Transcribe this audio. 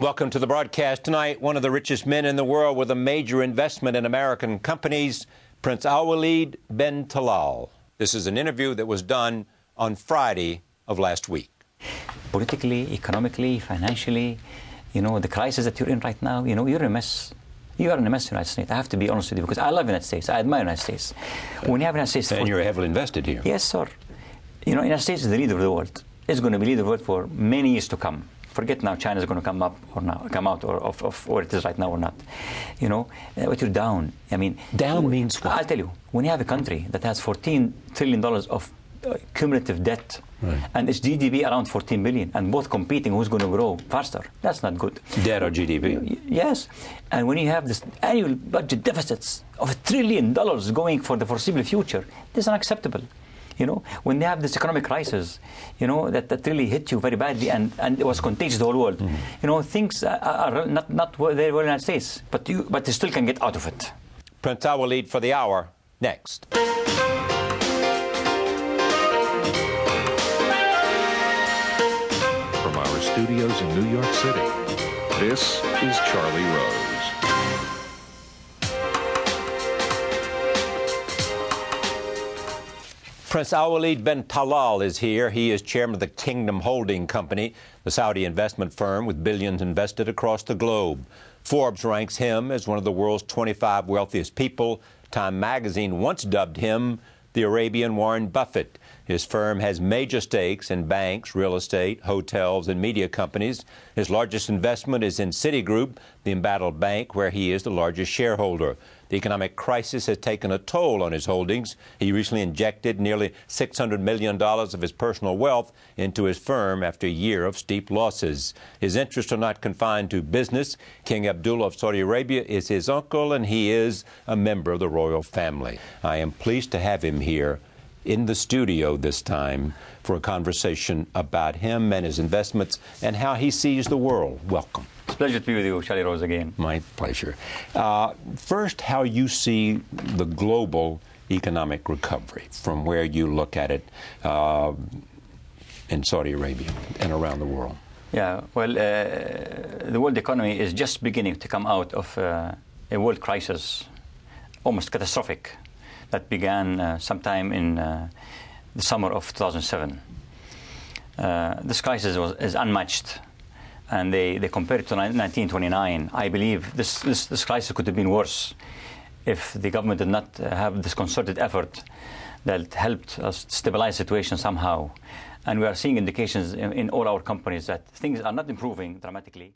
Welcome to the broadcast tonight. One of the richest men in the world with a major investment in American companies, Prince Alwaleed bin Talal. This is an interview that was done on Friday of last week. Politically, economically, financially, you know, the crisis that you're in right now, you know, you're in a mess. You are in a mess in the United States. I have to be honest with you because I love the United States. I admire the United States. When you have the United States... And you're heavily invested here. Yes, sir. You know, United States is the leader of the world. It's going to be leader of the world for many years to come. Forget now China is going to come up or not, come out or of, of where it is right now or not. You know, uh, but you're down. I mean, Down means what? I'll tell you. When you have a country that has 14 trillion dollars of uh, cumulative debt Right. and its GDP around 14 billion, and both competing, who's going to grow faster? That's not good. Debt or GDP. Yes, and when you have this annual budget deficits of a trillion dollars going for the foreseeable future, this is unacceptable. You know, when they have this economic crisis, you know that, that really hit you very badly, and, and it was contagious to the whole world. Mm-hmm. You know, things are, are not not very well in the United States, but you but you still can get out of it. Prince Al lead for the hour next. From our studios in New York City, this is Charlie Rose. Prince Alwaleed bin Talal is here. He is chairman of the Kingdom Holding Company, the Saudi investment firm with billions invested across the globe. Forbes ranks him as one of the world's 25 wealthiest people. Time magazine once dubbed him the Arabian Warren Buffett. His firm has major stakes in banks, real estate, hotels, and media companies. His largest investment is in Citigroup, the embattled bank, where he is the largest shareholder. The economic crisis has taken a toll on his holdings. He recently injected nearly $600 million of his personal wealth into his firm after a year of steep losses. His interests are not confined to business. King Abdullah of Saudi Arabia is his uncle, and he is a member of the royal family. I am pleased to have him here in the studio this time for a conversation about him and his investments and how he sees the world. Welcome. It's a pleasure to be with you, Charlie Rose, again. My pleasure. Uh, first, how you see the global economic recovery from where you look at it uh, in Saudi Arabia and around the world. Yeah, well, uh, the world economy is just beginning to come out of uh, a world crisis, almost catastrophic, that began uh, sometime in uh, the summer of 2007. Uh, this crisis was, is unmatched, and they, they compare it to 1929. I believe this, this, this crisis could have been worse if the government did not have this concerted effort that helped us stabilize the situation somehow. And we are seeing indications in, in all our companies that things are not improving dramatically.